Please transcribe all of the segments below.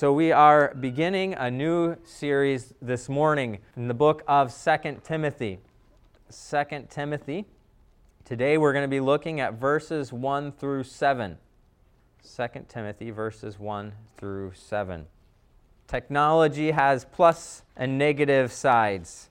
So, we are beginning a new series this morning in the book of Second Timothy. Second Timothy. Today we're going to be looking at verses 1 through 7. 2 Timothy, verses 1 through 7. Technology has plus and negative sides.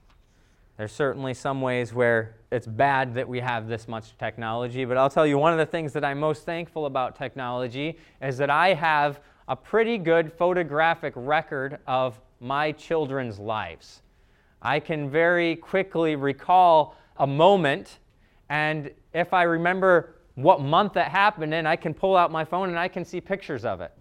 There's certainly some ways where it's bad that we have this much technology, but I'll tell you one of the things that I'm most thankful about technology is that I have a pretty good photographic record of my children's lives. I can very quickly recall a moment, and if I remember what month that happened in, I can pull out my phone and I can see pictures of it.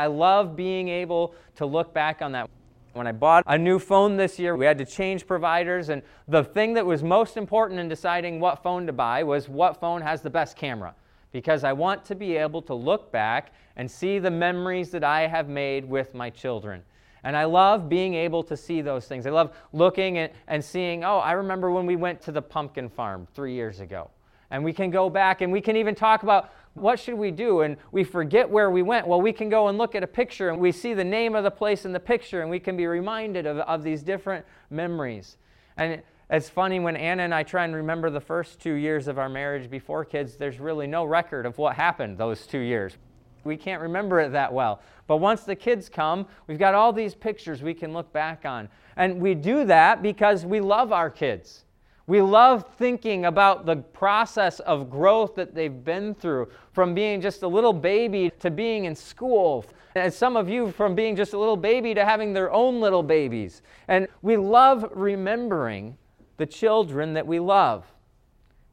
I love being able to look back on that. When I bought a new phone this year, we had to change providers, and the thing that was most important in deciding what phone to buy was what phone has the best camera because I want to be able to look back and see the memories that I have made with my children. And I love being able to see those things. I love looking at, and seeing, oh, I remember when we went to the pumpkin farm three years ago. And we can go back and we can even talk about what should we do and we forget where we went well we can go and look at a picture and we see the name of the place in the picture and we can be reminded of, of these different memories and it's funny when Anna and I try and remember the first two years of our marriage before kids, there's really no record of what happened those two years. We can't remember it that well. But once the kids come, we've got all these pictures we can look back on. And we do that because we love our kids. We love thinking about the process of growth that they've been through from being just a little baby to being in school. And some of you from being just a little baby to having their own little babies. And we love remembering the children that we love.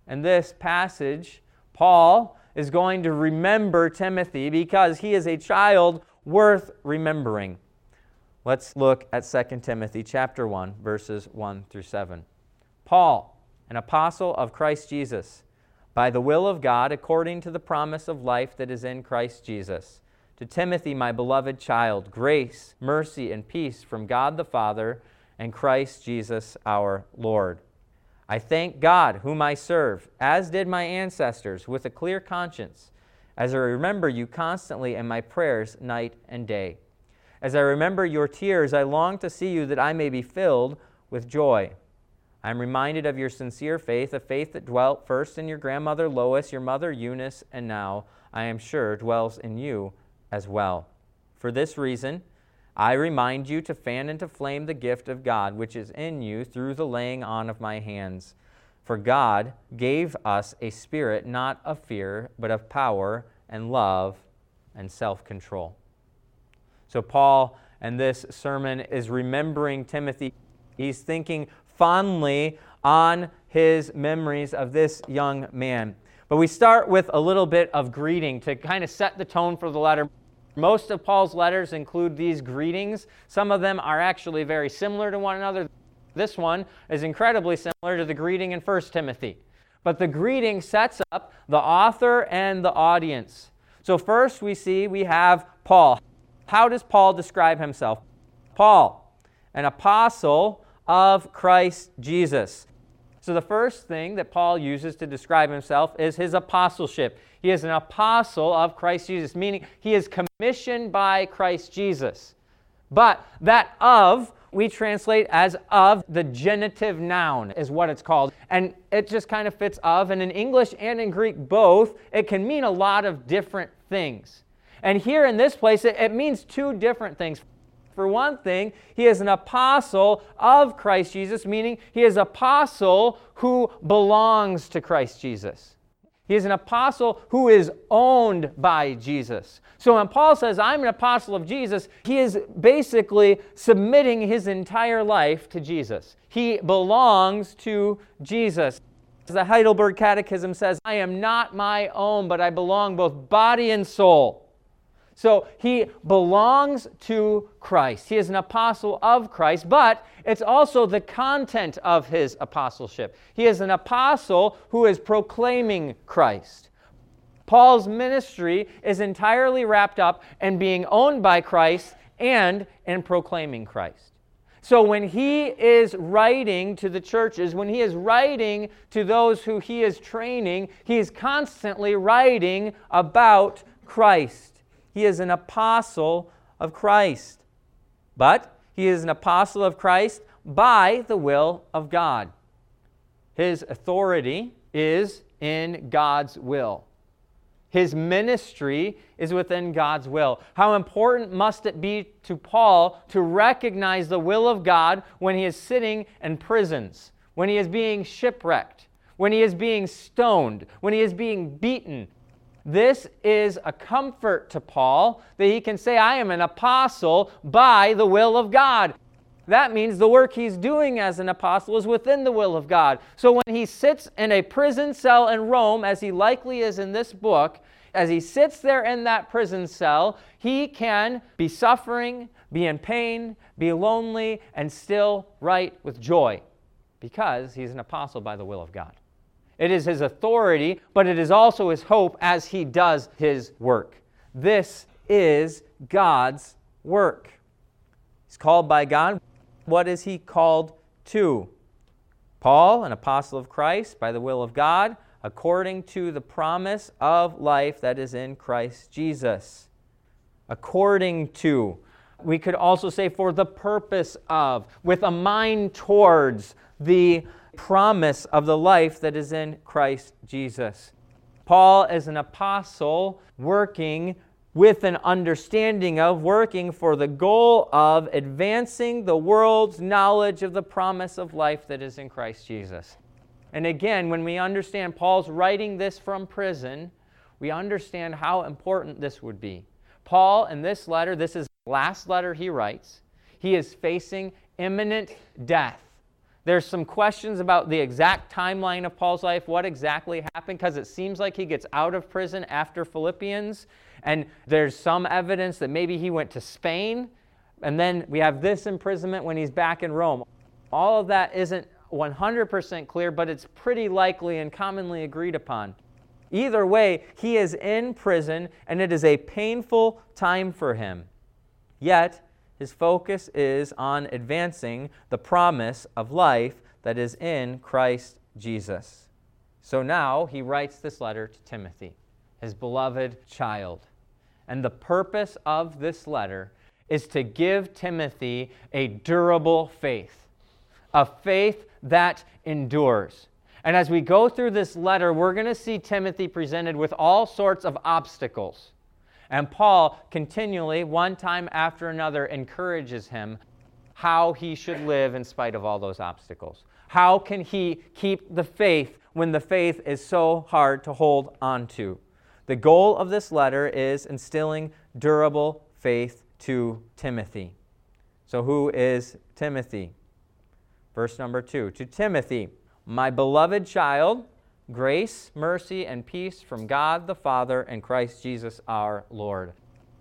And this passage, Paul is going to remember Timothy because he is a child worth remembering. Let's look at 2 Timothy chapter 1 verses 1 through 7. Paul, an apostle of Christ Jesus, by the will of God according to the promise of life that is in Christ Jesus. To Timothy, my beloved child, grace, mercy, and peace from God the Father and Christ Jesus our Lord. I thank God, whom I serve, as did my ancestors, with a clear conscience, as I remember you constantly in my prayers night and day. As I remember your tears, I long to see you that I may be filled with joy. I am reminded of your sincere faith, a faith that dwelt first in your grandmother Lois, your mother Eunice, and now, I am sure, dwells in you as well. For this reason, I remind you to fan into flame the gift of God which is in you through the laying on of my hands. For God gave us a spirit not of fear, but of power and love and self control. So, Paul and this sermon is remembering Timothy. He's thinking fondly on his memories of this young man. But we start with a little bit of greeting to kind of set the tone for the letter. Most of Paul's letters include these greetings. Some of them are actually very similar to one another. This one is incredibly similar to the greeting in 1 Timothy. But the greeting sets up the author and the audience. So, first we see we have Paul. How does Paul describe himself? Paul, an apostle of Christ Jesus. So, the first thing that Paul uses to describe himself is his apostleship. He is an apostle of Christ Jesus, meaning he is commissioned by Christ Jesus. But that of, we translate as of, the genitive noun is what it's called. And it just kind of fits of. And in English and in Greek both, it can mean a lot of different things. And here in this place, it, it means two different things. For one thing, he is an apostle of Christ Jesus, meaning he is apostle who belongs to Christ Jesus. He is an apostle who is owned by Jesus. So when Paul says, I'm an apostle of Jesus, he is basically submitting his entire life to Jesus. He belongs to Jesus. As the Heidelberg Catechism says, I am not my own, but I belong both body and soul. So he belongs to Christ. He is an apostle of Christ, but it's also the content of his apostleship. He is an apostle who is proclaiming Christ. Paul's ministry is entirely wrapped up in being owned by Christ and in proclaiming Christ. So when he is writing to the churches, when he is writing to those who he is training, he is constantly writing about Christ. He is an apostle of Christ. But he is an apostle of Christ by the will of God. His authority is in God's will. His ministry is within God's will. How important must it be to Paul to recognize the will of God when he is sitting in prisons, when he is being shipwrecked, when he is being stoned, when he is being beaten? This is a comfort to Paul that he can say, I am an apostle by the will of God. That means the work he's doing as an apostle is within the will of God. So when he sits in a prison cell in Rome, as he likely is in this book, as he sits there in that prison cell, he can be suffering, be in pain, be lonely, and still write with joy because he's an apostle by the will of God. It is his authority, but it is also his hope as he does his work. This is God's work. He's called by God. What is he called to? Paul, an apostle of Christ by the will of God, according to the promise of life that is in Christ Jesus. According to. We could also say for the purpose of, with a mind towards the promise of the life that is in Christ Jesus. Paul is an apostle working with an understanding of working for the goal of advancing the world's knowledge of the promise of life that is in Christ Jesus. And again, when we understand Paul's writing this from prison, we understand how important this would be. Paul, in this letter, this is the last letter he writes, he is facing imminent death. There's some questions about the exact timeline of Paul's life, what exactly happened, because it seems like he gets out of prison after Philippians, and there's some evidence that maybe he went to Spain, and then we have this imprisonment when he's back in Rome. All of that isn't 100% clear, but it's pretty likely and commonly agreed upon. Either way, he is in prison, and it is a painful time for him. Yet, his focus is on advancing the promise of life that is in Christ Jesus. So now he writes this letter to Timothy, his beloved child. And the purpose of this letter is to give Timothy a durable faith, a faith that endures. And as we go through this letter, we're going to see Timothy presented with all sorts of obstacles. And Paul continually, one time after another, encourages him how he should live in spite of all those obstacles. How can he keep the faith when the faith is so hard to hold on to? The goal of this letter is instilling durable faith to Timothy. So, who is Timothy? Verse number two To Timothy, my beloved child, grace, mercy, and peace from God the Father and Christ Jesus our Lord.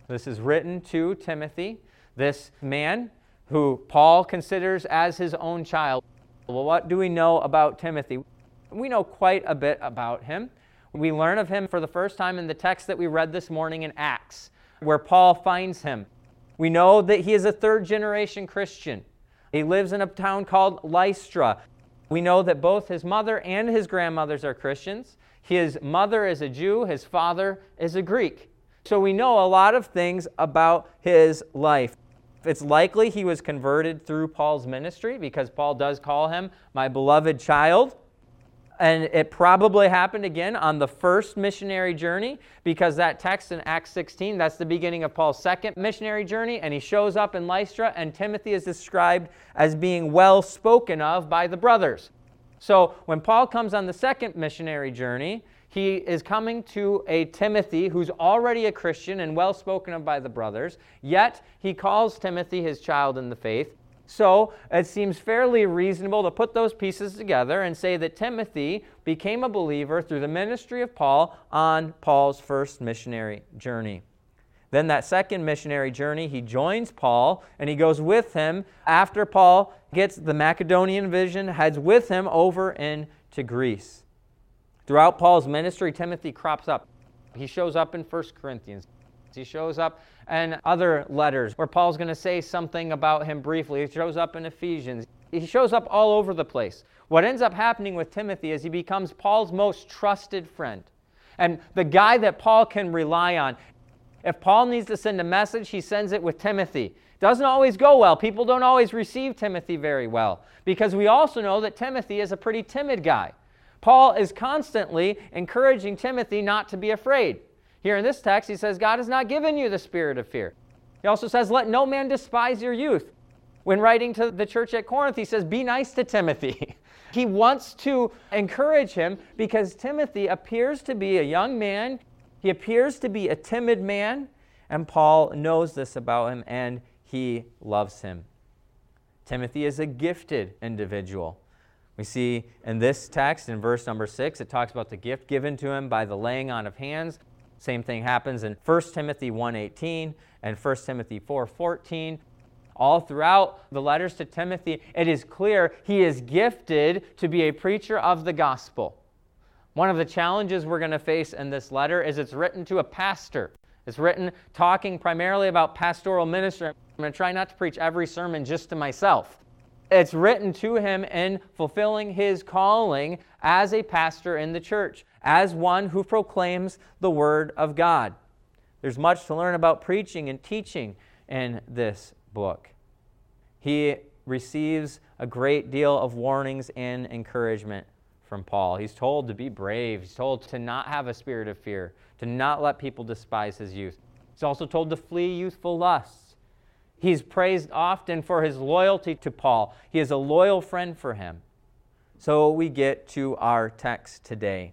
This is written to Timothy, this man who Paul considers as his own child. Well, what do we know about Timothy? We know quite a bit about him. We learn of him for the first time in the text that we read this morning in Acts, where Paul finds him. We know that he is a third generation Christian. He lives in a town called Lystra. We know that both his mother and his grandmothers are Christians. His mother is a Jew, his father is a Greek. So we know a lot of things about his life. It's likely he was converted through Paul's ministry because Paul does call him my beloved child. And it probably happened again on the first missionary journey because that text in Acts 16, that's the beginning of Paul's second missionary journey. And he shows up in Lystra, and Timothy is described as being well spoken of by the brothers. So when Paul comes on the second missionary journey, he is coming to a Timothy who's already a Christian and well spoken of by the brothers, yet he calls Timothy his child in the faith. So it seems fairly reasonable to put those pieces together and say that Timothy became a believer through the ministry of Paul on Paul's first missionary journey. Then, that second missionary journey, he joins Paul and he goes with him after Paul gets the Macedonian vision, heads with him over into Greece. Throughout Paul's ministry, Timothy crops up. He shows up in 1 Corinthians. He shows up in other letters where Paul's going to say something about him briefly. He shows up in Ephesians. He shows up all over the place. What ends up happening with Timothy is he becomes Paul's most trusted friend and the guy that Paul can rely on. If Paul needs to send a message, he sends it with Timothy. Doesn't always go well. People don't always receive Timothy very well because we also know that Timothy is a pretty timid guy. Paul is constantly encouraging Timothy not to be afraid. Here in this text, he says, God has not given you the spirit of fear. He also says, Let no man despise your youth. When writing to the church at Corinth, he says, Be nice to Timothy. he wants to encourage him because Timothy appears to be a young man. He appears to be a timid man, and Paul knows this about him and he loves him. Timothy is a gifted individual. We see in this text, in verse number six, it talks about the gift given to him by the laying on of hands. Same thing happens in 1 Timothy 1.18 and 1 Timothy 4.14. All throughout the letters to Timothy, it is clear he is gifted to be a preacher of the gospel. One of the challenges we're going to face in this letter is it's written to a pastor. It's written talking primarily about pastoral ministry. I'm going to try not to preach every sermon just to myself. It's written to him in fulfilling his calling as a pastor in the church, as one who proclaims the Word of God. There's much to learn about preaching and teaching in this book. He receives a great deal of warnings and encouragement from Paul. He's told to be brave, he's told to not have a spirit of fear, to not let people despise his youth. He's also told to flee youthful lusts. He's praised often for his loyalty to Paul. He is a loyal friend for him. So we get to our text today.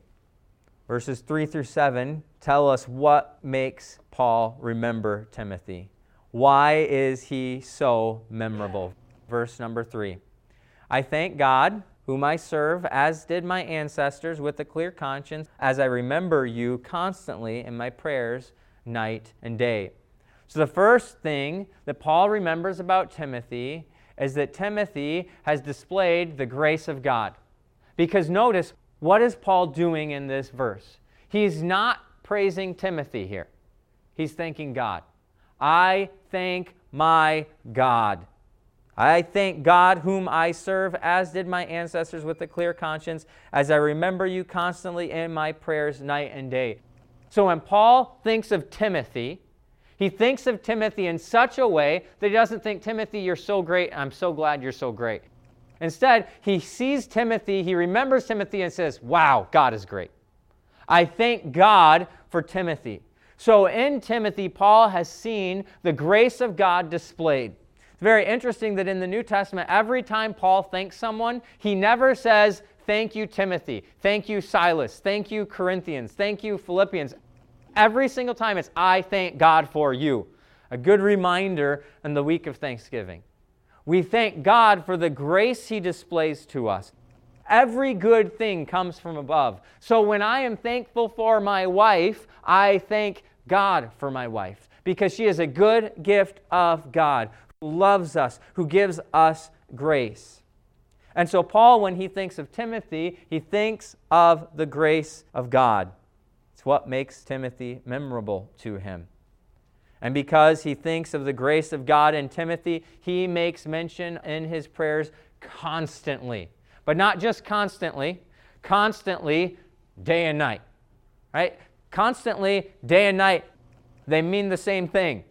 Verses 3 through 7 tell us what makes Paul remember Timothy. Why is he so memorable? Verse number 3 I thank God whom I serve, as did my ancestors, with a clear conscience, as I remember you constantly in my prayers night and day. So, the first thing that Paul remembers about Timothy is that Timothy has displayed the grace of God. Because notice, what is Paul doing in this verse? He's not praising Timothy here, he's thanking God. I thank my God. I thank God, whom I serve, as did my ancestors with a clear conscience, as I remember you constantly in my prayers night and day. So when Paul thinks of Timothy, he thinks of Timothy in such a way that he doesn't think, Timothy, you're so great. I'm so glad you're so great. Instead, he sees Timothy, he remembers Timothy, and says, Wow, God is great. I thank God for Timothy. So in Timothy, Paul has seen the grace of God displayed. It's very interesting that in the New Testament, every time Paul thanks someone, he never says, Thank you, Timothy. Thank you, Silas. Thank you, Corinthians. Thank you, Philippians. Every single time it's, I thank God for you. A good reminder in the week of Thanksgiving. We thank God for the grace He displays to us. Every good thing comes from above. So when I am thankful for my wife, I thank God for my wife because she is a good gift of God who loves us, who gives us grace. And so, Paul, when he thinks of Timothy, he thinks of the grace of God. It's what makes Timothy memorable to him. And because he thinks of the grace of God in Timothy, he makes mention in his prayers constantly. But not just constantly, constantly, day and night. Right? Constantly, day and night, they mean the same thing.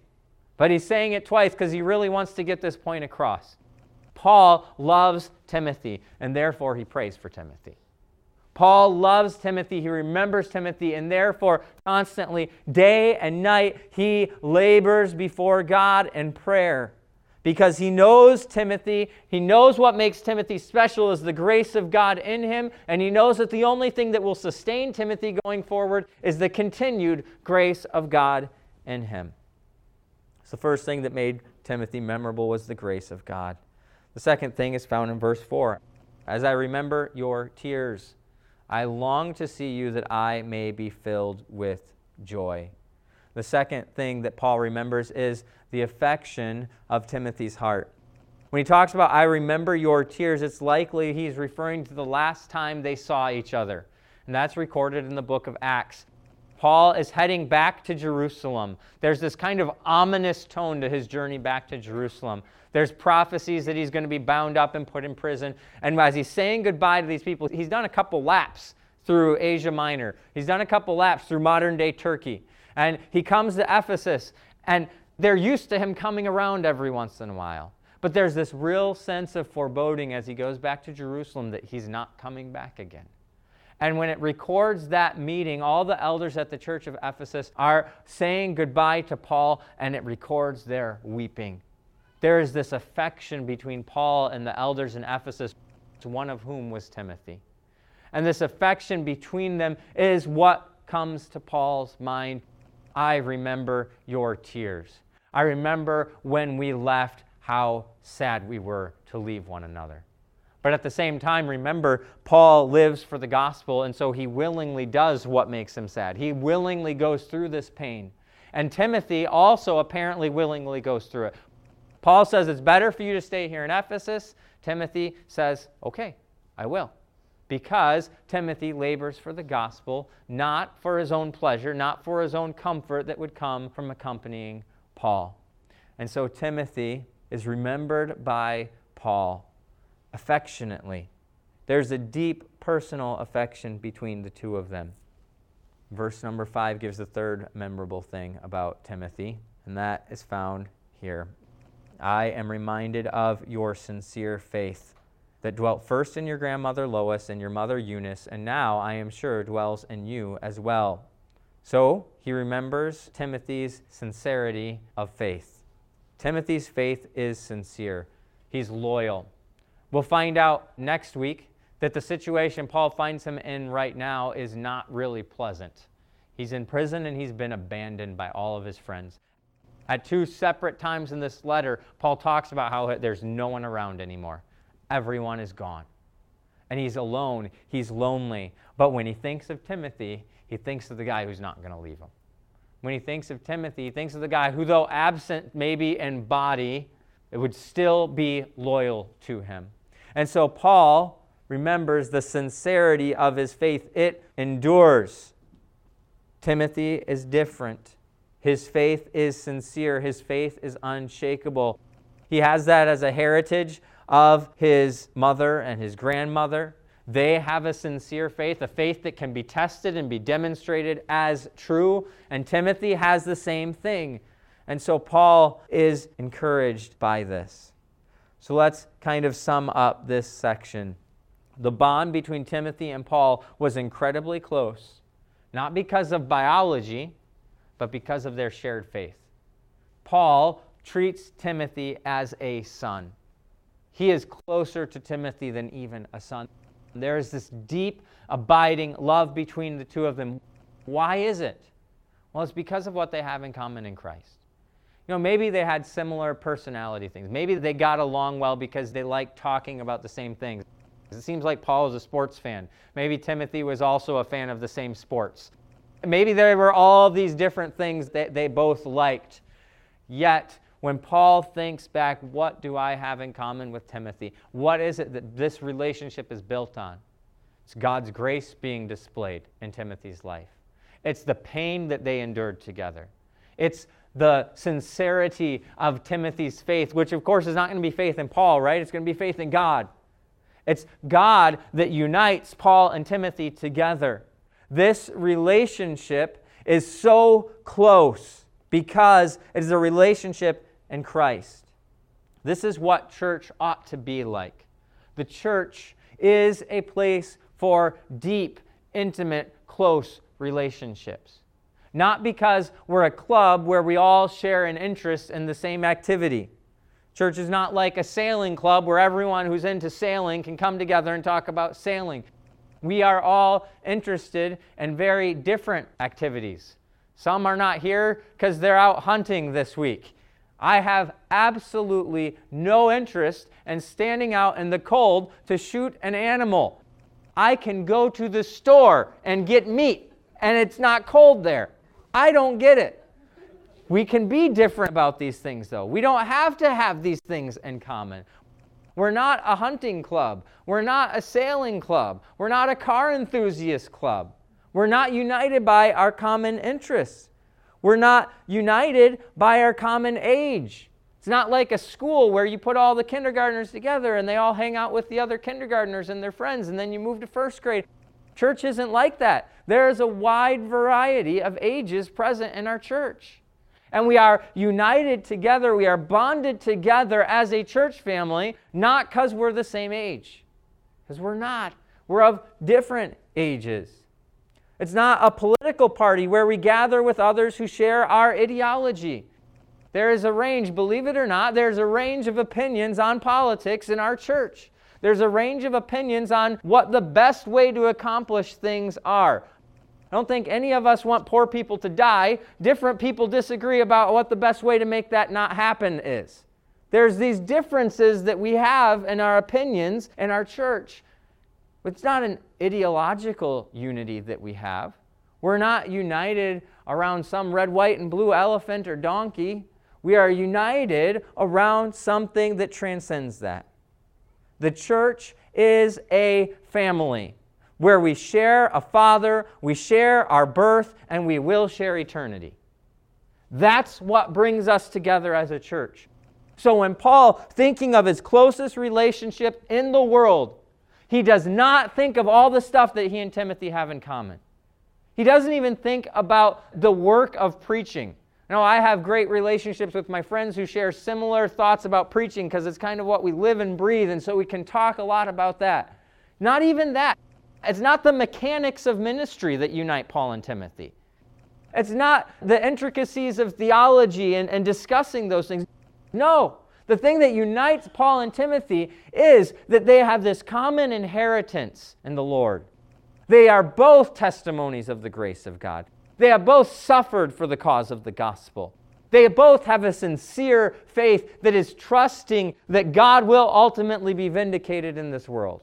But he's saying it twice because he really wants to get this point across. Paul loves Timothy, and therefore he prays for Timothy. Paul loves Timothy, he remembers Timothy, and therefore, constantly, day and night, he labors before God in prayer because he knows Timothy. He knows what makes Timothy special is the grace of God in him, and he knows that the only thing that will sustain Timothy going forward is the continued grace of God in him. So the first thing that made Timothy memorable was the grace of God. The second thing is found in verse 4. As I remember your tears, I long to see you that I may be filled with joy. The second thing that Paul remembers is the affection of Timothy's heart. When he talks about, I remember your tears, it's likely he's referring to the last time they saw each other. And that's recorded in the book of Acts. Paul is heading back to Jerusalem. There's this kind of ominous tone to his journey back to Jerusalem. There's prophecies that he's going to be bound up and put in prison. And as he's saying goodbye to these people, he's done a couple laps through Asia Minor. He's done a couple laps through modern day Turkey. And he comes to Ephesus, and they're used to him coming around every once in a while. But there's this real sense of foreboding as he goes back to Jerusalem that he's not coming back again. And when it records that meeting, all the elders at the church of Ephesus are saying goodbye to Paul, and it records their weeping. There is this affection between Paul and the elders in Ephesus, one of whom was Timothy. And this affection between them is what comes to Paul's mind. I remember your tears. I remember when we left how sad we were to leave one another. But at the same time, remember, Paul lives for the gospel, and so he willingly does what makes him sad. He willingly goes through this pain. And Timothy also apparently willingly goes through it. Paul says it's better for you to stay here in Ephesus. Timothy says, okay, I will. Because Timothy labors for the gospel, not for his own pleasure, not for his own comfort that would come from accompanying Paul. And so Timothy is remembered by Paul affectionately. There's a deep personal affection between the two of them. Verse number five gives the third memorable thing about Timothy, and that is found here. I am reminded of your sincere faith that dwelt first in your grandmother Lois and your mother Eunice, and now I am sure dwells in you as well. So he remembers Timothy's sincerity of faith. Timothy's faith is sincere, he's loyal. We'll find out next week that the situation Paul finds him in right now is not really pleasant. He's in prison and he's been abandoned by all of his friends. At two separate times in this letter, Paul talks about how there's no one around anymore. Everyone is gone. And he's alone, he's lonely. But when he thinks of Timothy, he thinks of the guy who's not going to leave him. When he thinks of Timothy, he thinks of the guy who, though absent maybe in body, it would still be loyal to him. And so Paul remembers the sincerity of his faith, it endures. Timothy is different. His faith is sincere, his faith is unshakable. He has that as a heritage of his mother and his grandmother. They have a sincere faith, a faith that can be tested and be demonstrated as true. And Timothy has the same thing. And so Paul is encouraged by this. So let's kind of sum up this section. The bond between Timothy and Paul was incredibly close, not because of biology, but because of their shared faith. Paul treats Timothy as a son. He is closer to Timothy than even a son. There is this deep, abiding love between the two of them. Why is it? Well, it's because of what they have in common in Christ. You know, maybe they had similar personality things. Maybe they got along well because they liked talking about the same things. It seems like Paul is a sports fan. Maybe Timothy was also a fan of the same sports. Maybe there were all these different things that they both liked. Yet, when Paul thinks back, what do I have in common with Timothy? What is it that this relationship is built on? It's God's grace being displayed in Timothy's life. It's the pain that they endured together. It's the sincerity of Timothy's faith, which of course is not going to be faith in Paul, right? It's going to be faith in God. It's God that unites Paul and Timothy together. This relationship is so close because it is a relationship in Christ. This is what church ought to be like. The church is a place for deep, intimate, close relationships not because we're a club where we all share an interest in the same activity. Church is not like a sailing club where everyone who's into sailing can come together and talk about sailing. We are all interested in very different activities. Some are not here because they're out hunting this week. I have absolutely no interest in standing out in the cold to shoot an animal. I can go to the store and get meat, and it's not cold there. I don't get it. We can be different about these things, though. We don't have to have these things in common. We're not a hunting club. We're not a sailing club. We're not a car enthusiast club. We're not united by our common interests. We're not united by our common age. It's not like a school where you put all the kindergartners together and they all hang out with the other kindergartners and their friends, and then you move to first grade. Church isn't like that. There is a wide variety of ages present in our church. And we are united together, we are bonded together as a church family, not because we're the same age, because we're not. We're of different ages. It's not a political party where we gather with others who share our ideology. There is a range, believe it or not, there's a range of opinions on politics in our church. There's a range of opinions on what the best way to accomplish things are. I don't think any of us want poor people to die. Different people disagree about what the best way to make that not happen is. There's these differences that we have in our opinions in our church. It's not an ideological unity that we have. We're not united around some red, white, and blue elephant or donkey. We are united around something that transcends that. The church is a family where we share a Father, we share our birth, and we will share eternity. That's what brings us together as a church. So when Paul, thinking of his closest relationship in the world, he does not think of all the stuff that he and Timothy have in common. He doesn't even think about the work of preaching. You know, I have great relationships with my friends who share similar thoughts about preaching because it's kind of what we live and breathe, and so we can talk a lot about that. Not even that. It's not the mechanics of ministry that unite Paul and Timothy. It's not the intricacies of theology and, and discussing those things. No. The thing that unites Paul and Timothy is that they have this common inheritance in the Lord. They are both testimonies of the grace of God. They have both suffered for the cause of the gospel. They both have a sincere faith that is trusting that God will ultimately be vindicated in this world.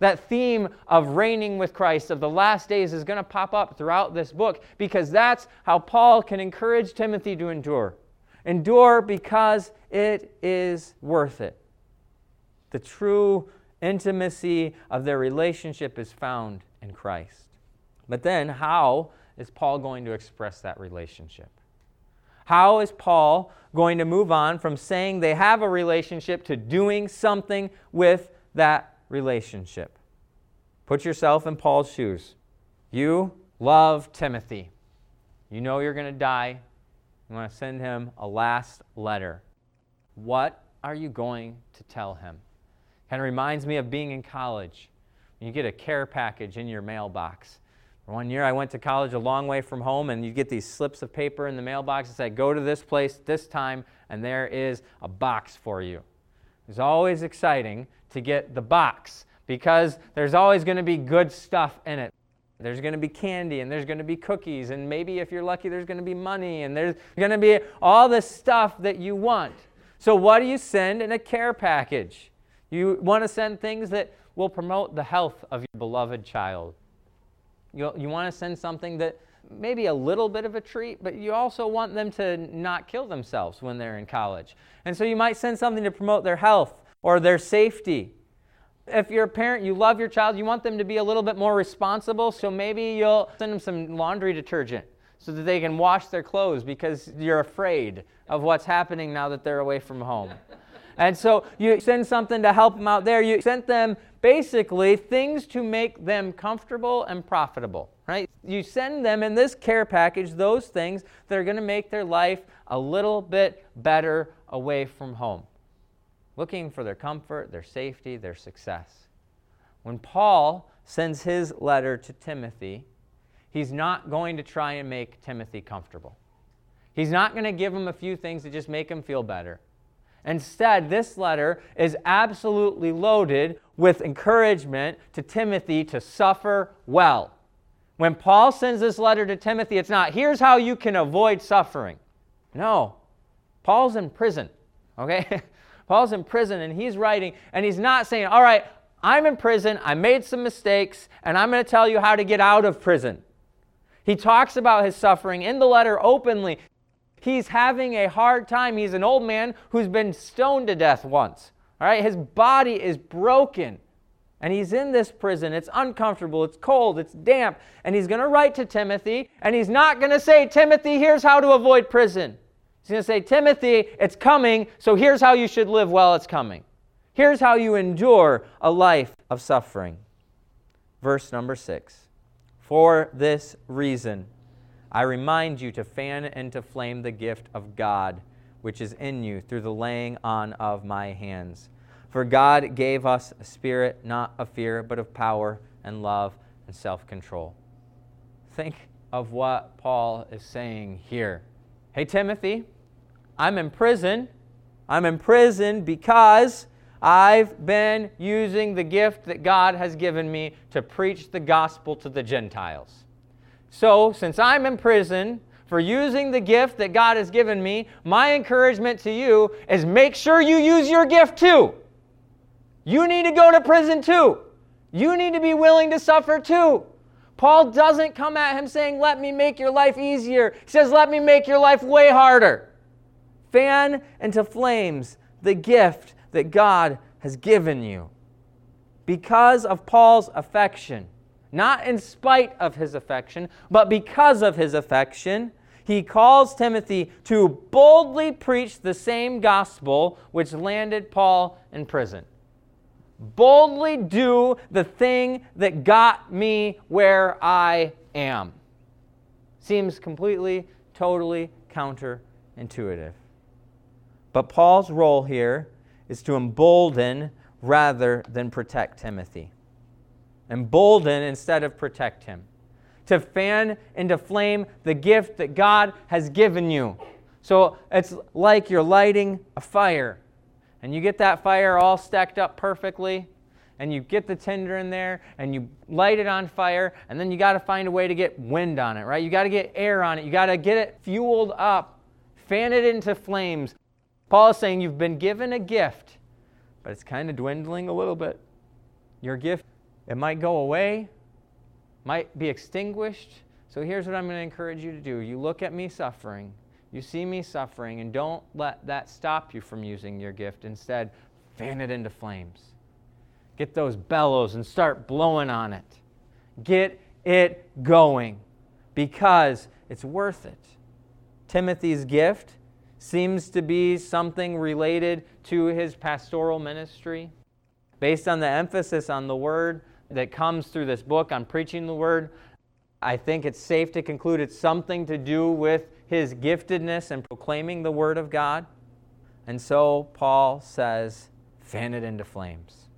That theme of reigning with Christ of the last days is going to pop up throughout this book because that's how Paul can encourage Timothy to endure. Endure because it is worth it. The true intimacy of their relationship is found in Christ. But then, how is Paul going to express that relationship? How is Paul going to move on from saying they have a relationship to doing something with that relationship. Put yourself in Paul's shoes. You love Timothy. You know you're going to die. You want to send him a last letter. What are you going to tell him? Kind of reminds me of being in college. You get a care package in your mailbox. One year I went to college a long way from home, and you get these slips of paper in the mailbox that say, Go to this place this time, and there is a box for you. It's always exciting to get the box because there's always going to be good stuff in it. There's going to be candy and there's going to be cookies, and maybe if you're lucky, there's going to be money and there's going to be all the stuff that you want. So, what do you send in a care package? You want to send things that will promote the health of your beloved child. You, you want to send something that maybe a little bit of a treat, but you also want them to not kill themselves when they're in college. And so you might send something to promote their health or their safety. If you're a parent, you love your child, you want them to be a little bit more responsible, so maybe you'll send them some laundry detergent so that they can wash their clothes because you're afraid of what's happening now that they're away from home. and so you send something to help them out there. You sent them basically things to make them comfortable and profitable, right? You send them in this care package those things that are going to make their life a little bit better away from home looking for their comfort, their safety, their success. When Paul sends his letter to Timothy, he's not going to try and make Timothy comfortable. He's not going to give him a few things to just make him feel better. Instead, this letter is absolutely loaded with encouragement to Timothy to suffer well. When Paul sends this letter to Timothy, it's not, here's how you can avoid suffering. No, Paul's in prison, okay? Paul's in prison and he's writing, and he's not saying, All right, I'm in prison, I made some mistakes, and I'm going to tell you how to get out of prison. He talks about his suffering in the letter openly. He's having a hard time. He's an old man who's been stoned to death once. All right, his body is broken. And he's in this prison. It's uncomfortable, it's cold, it's damp. And he's going to write to Timothy, and he's not going to say, Timothy, here's how to avoid prison. He's going to say, Timothy, it's coming, so here's how you should live while it's coming. Here's how you endure a life of suffering. Verse number 6 For this reason, I remind you to fan into flame the gift of God, which is in you through the laying on of my hands. For God gave us a spirit not of fear, but of power and love and self control. Think of what Paul is saying here. Hey, Timothy, I'm in prison. I'm in prison because I've been using the gift that God has given me to preach the gospel to the Gentiles. So, since I'm in prison for using the gift that God has given me, my encouragement to you is make sure you use your gift too. You need to go to prison too. You need to be willing to suffer too. Paul doesn't come at him saying, Let me make your life easier. He says, Let me make your life way harder. Fan into flames the gift that God has given you. Because of Paul's affection, not in spite of his affection, but because of his affection, he calls Timothy to boldly preach the same gospel which landed Paul in prison boldly do the thing that got me where I am. Seems completely, totally counterintuitive. But Paul's role here is to embolden rather than protect Timothy. Embolden instead of protect him. To fan into flame the gift that God has given you. So it's like you're lighting a fire and you get that fire all stacked up perfectly, and you get the tinder in there, and you light it on fire, and then you got to find a way to get wind on it, right? You got to get air on it. You got to get it fueled up, fan it into flames. Paul is saying you've been given a gift, but it's kind of dwindling a little bit. Your gift, it might go away, might be extinguished. So here's what I'm going to encourage you to do. You look at me suffering, you see me suffering, and don't let that stop you from using your gift. Instead, fan it into flames. Get those bellows and start blowing on it. Get it going because it's worth it. Timothy's gift seems to be something related to his pastoral ministry. Based on the emphasis on the word that comes through this book on preaching the word, I think it's safe to conclude it's something to do with his giftedness in proclaiming the Word of God. And so Paul says, fan it into flames.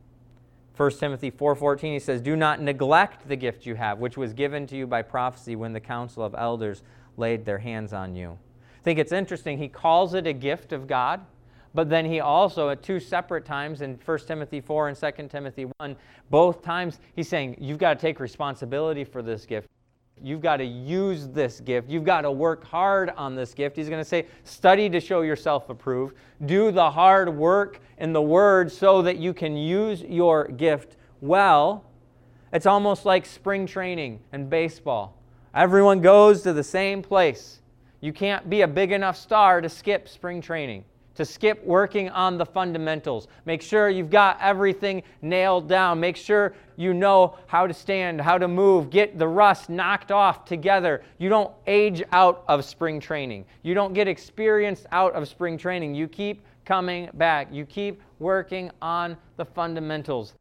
1 Timothy 4:14 he says, "Do not neglect the gift you have, which was given to you by prophecy when the council of elders laid their hands on you." I think it's interesting he calls it a gift of God, but then he also at two separate times in 1 Timothy 4 and 2 Timothy 1, both times he's saying you've got to take responsibility for this gift. You've got to use this gift. You've got to work hard on this gift. He's going to say, study to show yourself approved. Do the hard work in the Word so that you can use your gift well. It's almost like spring training and baseball. Everyone goes to the same place. You can't be a big enough star to skip spring training to skip working on the fundamentals. Make sure you've got everything nailed down. Make sure you know how to stand, how to move, get the rust knocked off together. You don't age out of spring training. You don't get experience out of spring training. You keep coming back. You keep working on the fundamentals.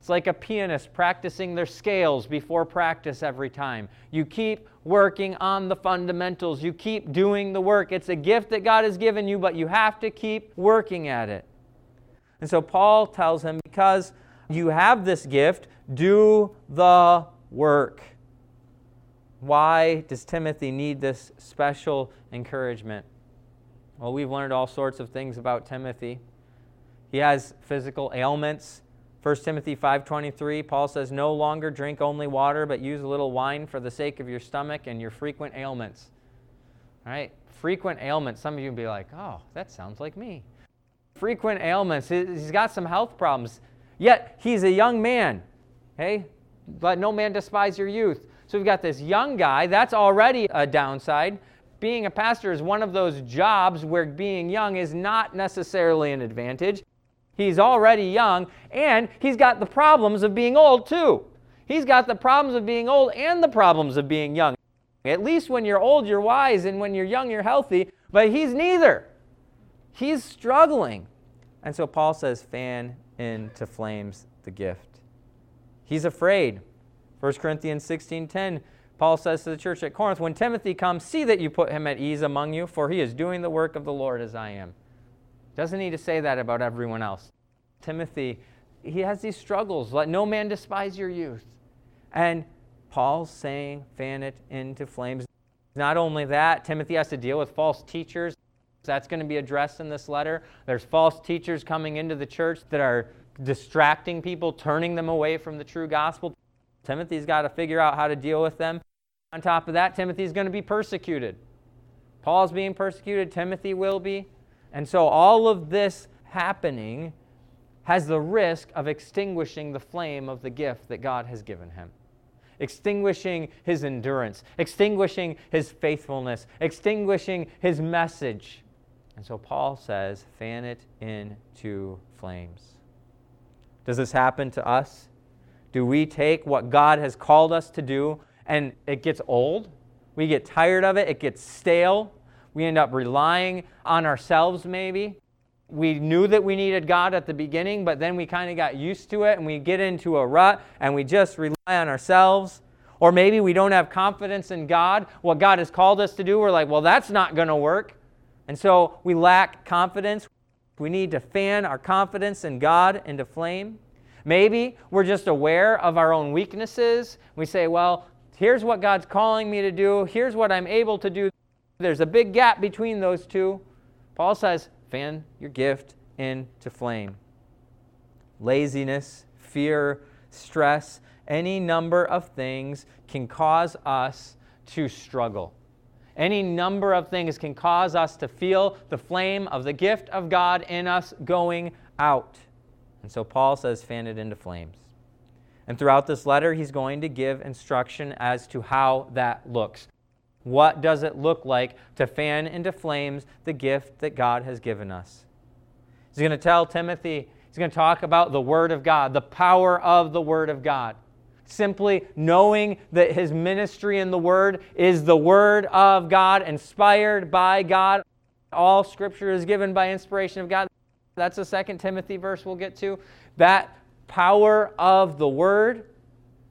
It's like a pianist practicing their scales before practice every time. You keep working on the fundamentals. You keep doing the work. It's a gift that God has given you, but you have to keep working at it. And so Paul tells him, because you have this gift, do the work. Why does Timothy need this special encouragement? Well, we've learned all sorts of things about Timothy. He has physical ailments 1 Timothy 5:23 Paul says no longer drink only water but use a little wine for the sake of your stomach and your frequent ailments. All right? Frequent ailments. Some of you will be like, "Oh, that sounds like me." Frequent ailments. He's got some health problems. Yet he's a young man. Okay? Let no man despise your youth. So we've got this young guy. That's already a downside. Being a pastor is one of those jobs where being young is not necessarily an advantage. He's already young, and he's got the problems of being old, too. He's got the problems of being old and the problems of being young. At least when you're old, you're wise, and when you're young, you're healthy, but he's neither. He's struggling. And so Paul says, fan into flames the gift. He's afraid. 1 Corinthians 16:10 Paul says to the church at Corinth, When Timothy comes, see that you put him at ease among you, for he is doing the work of the Lord as I am. Doesn't need to say that about everyone else. Timothy, he has these struggles. Let no man despise your youth. And Paul's saying, fan it into flames. Not only that, Timothy has to deal with false teachers. That's going to be addressed in this letter. There's false teachers coming into the church that are distracting people, turning them away from the true gospel. Timothy's got to figure out how to deal with them. On top of that, Timothy's going to be persecuted. Paul's being persecuted, Timothy will be. And so all of this happening has the risk of extinguishing the flame of the gift that God has given him. Extinguishing his endurance, extinguishing his faithfulness, extinguishing his message. And so Paul says, fan it into flames. Does this happen to us? Do we take what God has called us to do and it gets old. We get tired of it, it gets stale. We end up relying on ourselves, maybe. We knew that we needed God at the beginning, but then we kind of got used to it and we get into a rut and we just rely on ourselves. Or maybe we don't have confidence in God, what God has called us to do. We're like, well, that's not going to work. And so we lack confidence. We need to fan our confidence in God into flame. Maybe we're just aware of our own weaknesses. We say, well, Here's what God's calling me to do. Here's what I'm able to do. There's a big gap between those two. Paul says, fan your gift into flame. Laziness, fear, stress, any number of things can cause us to struggle. Any number of things can cause us to feel the flame of the gift of God in us going out. And so Paul says, fan it into flames. And throughout this letter, he's going to give instruction as to how that looks. What does it look like to fan into flames the gift that God has given us? He's going to tell Timothy, he's going to talk about the Word of God, the power of the Word of God. Simply knowing that his ministry in the Word is the Word of God, inspired by God. All Scripture is given by inspiration of God. That's the second Timothy verse we'll get to. That power of the word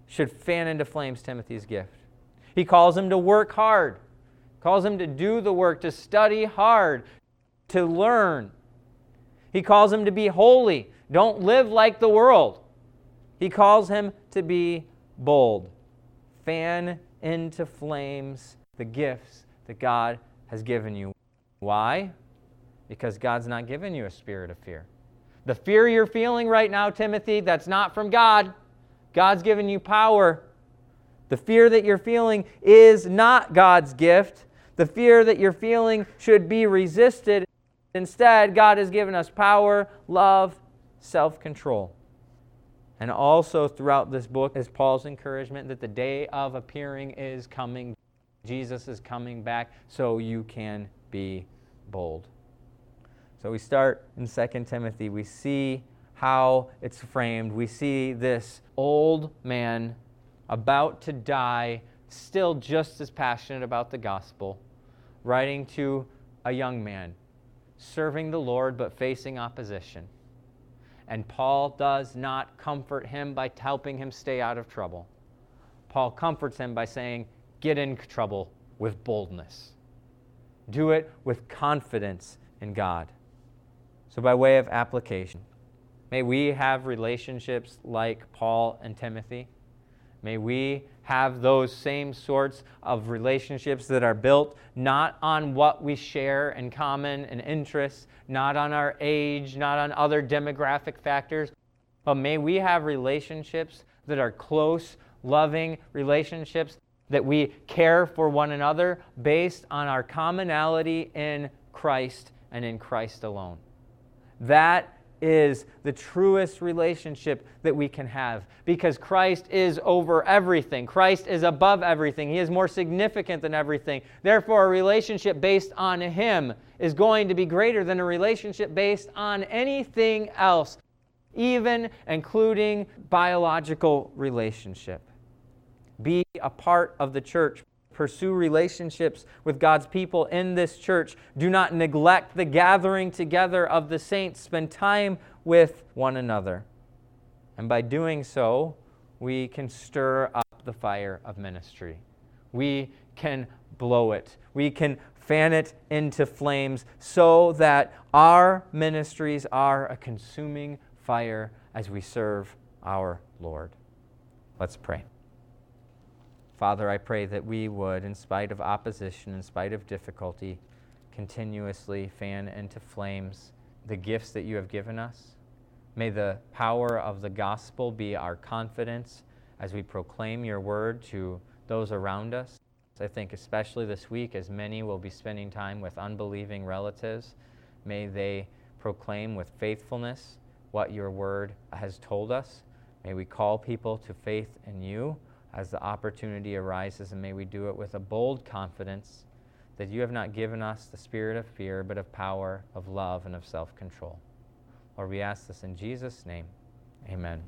should fan into flames Timothy's gift. He calls him to work hard, calls him to do the work, to study hard, to learn. He calls him to be holy. Don't live like the world. He calls him to be bold. Fan into flames the gifts that God has given you. Why? Because God's not given you a spirit of fear. The fear you're feeling right now, Timothy, that's not from God. God's given you power. The fear that you're feeling is not God's gift. The fear that you're feeling should be resisted. Instead, God has given us power, love, self control. And also throughout this book is Paul's encouragement that the day of appearing is coming. Jesus is coming back so you can be bold. So we start in 2 Timothy. We see how it's framed. We see this old man about to die, still just as passionate about the gospel, writing to a young man, serving the Lord but facing opposition. And Paul does not comfort him by helping him stay out of trouble. Paul comforts him by saying, Get in trouble with boldness. Do it with confidence in God. So, by way of application, may we have relationships like Paul and Timothy. May we have those same sorts of relationships that are built not on what we share in common and interests, not on our age, not on other demographic factors, but may we have relationships that are close, loving relationships that we care for one another based on our commonality in Christ and in Christ alone. That is the truest relationship that we can have because Christ is over everything. Christ is above everything. He is more significant than everything. Therefore, a relationship based on Him is going to be greater than a relationship based on anything else, even including biological relationship. Be a part of the church pursue relationships with God's people in this church. Do not neglect the gathering together of the saints. Spend time with one another. And by doing so, we can stir up the fire of ministry. We can blow it. We can fan it into flames so that our ministries are a consuming fire as we serve our Lord. Let's pray. Father, I pray that we would, in spite of opposition, in spite of difficulty, continuously fan into flames the gifts that you have given us. May the power of the gospel be our confidence as we proclaim your word to those around us. I think, especially this week, as many will be spending time with unbelieving relatives, may they proclaim with faithfulness what your word has told us. May we call people to faith in you as the opportunity arises, and may we do it with a bold confidence that you have not given us the spirit of fear, but of power, of love, and of self control. Lord, we ask this in Jesus' name. Amen.